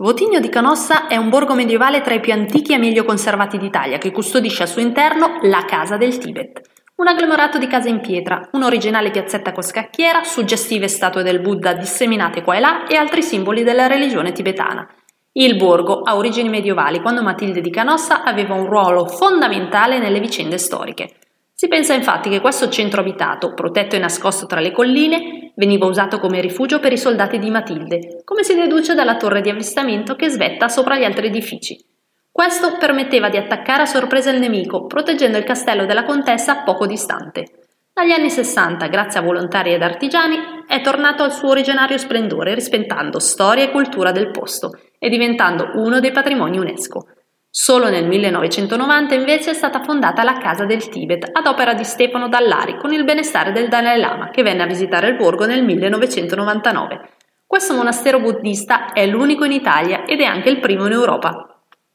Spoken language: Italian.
Votigno di Canossa è un borgo medievale tra i più antichi e meglio conservati d'Italia che custodisce al suo interno la Casa del Tibet. Un agglomerato di case in pietra, un'originale piazzetta con scacchiera, suggestive statue del Buddha disseminate qua e là e altri simboli della religione tibetana. Il borgo ha origini medievali quando Matilde di Canossa aveva un ruolo fondamentale nelle vicende storiche. Si pensa infatti che questo centro abitato, protetto e nascosto tra le colline, veniva usato come rifugio per i soldati di Matilde, come si deduce dalla torre di avvistamento che svetta sopra gli altri edifici. Questo permetteva di attaccare a sorpresa il nemico, proteggendo il castello della contessa poco distante. Dagli anni 60, grazie a volontari ed artigiani, è tornato al suo originario splendore, rispettando storia e cultura del posto e diventando uno dei patrimoni UNESCO. Solo nel 1990 invece è stata fondata la Casa del Tibet ad opera di Stefano Dallari con il benestare del Dalai Lama che venne a visitare il borgo nel 1999. Questo monastero buddista è l'unico in Italia ed è anche il primo in Europa.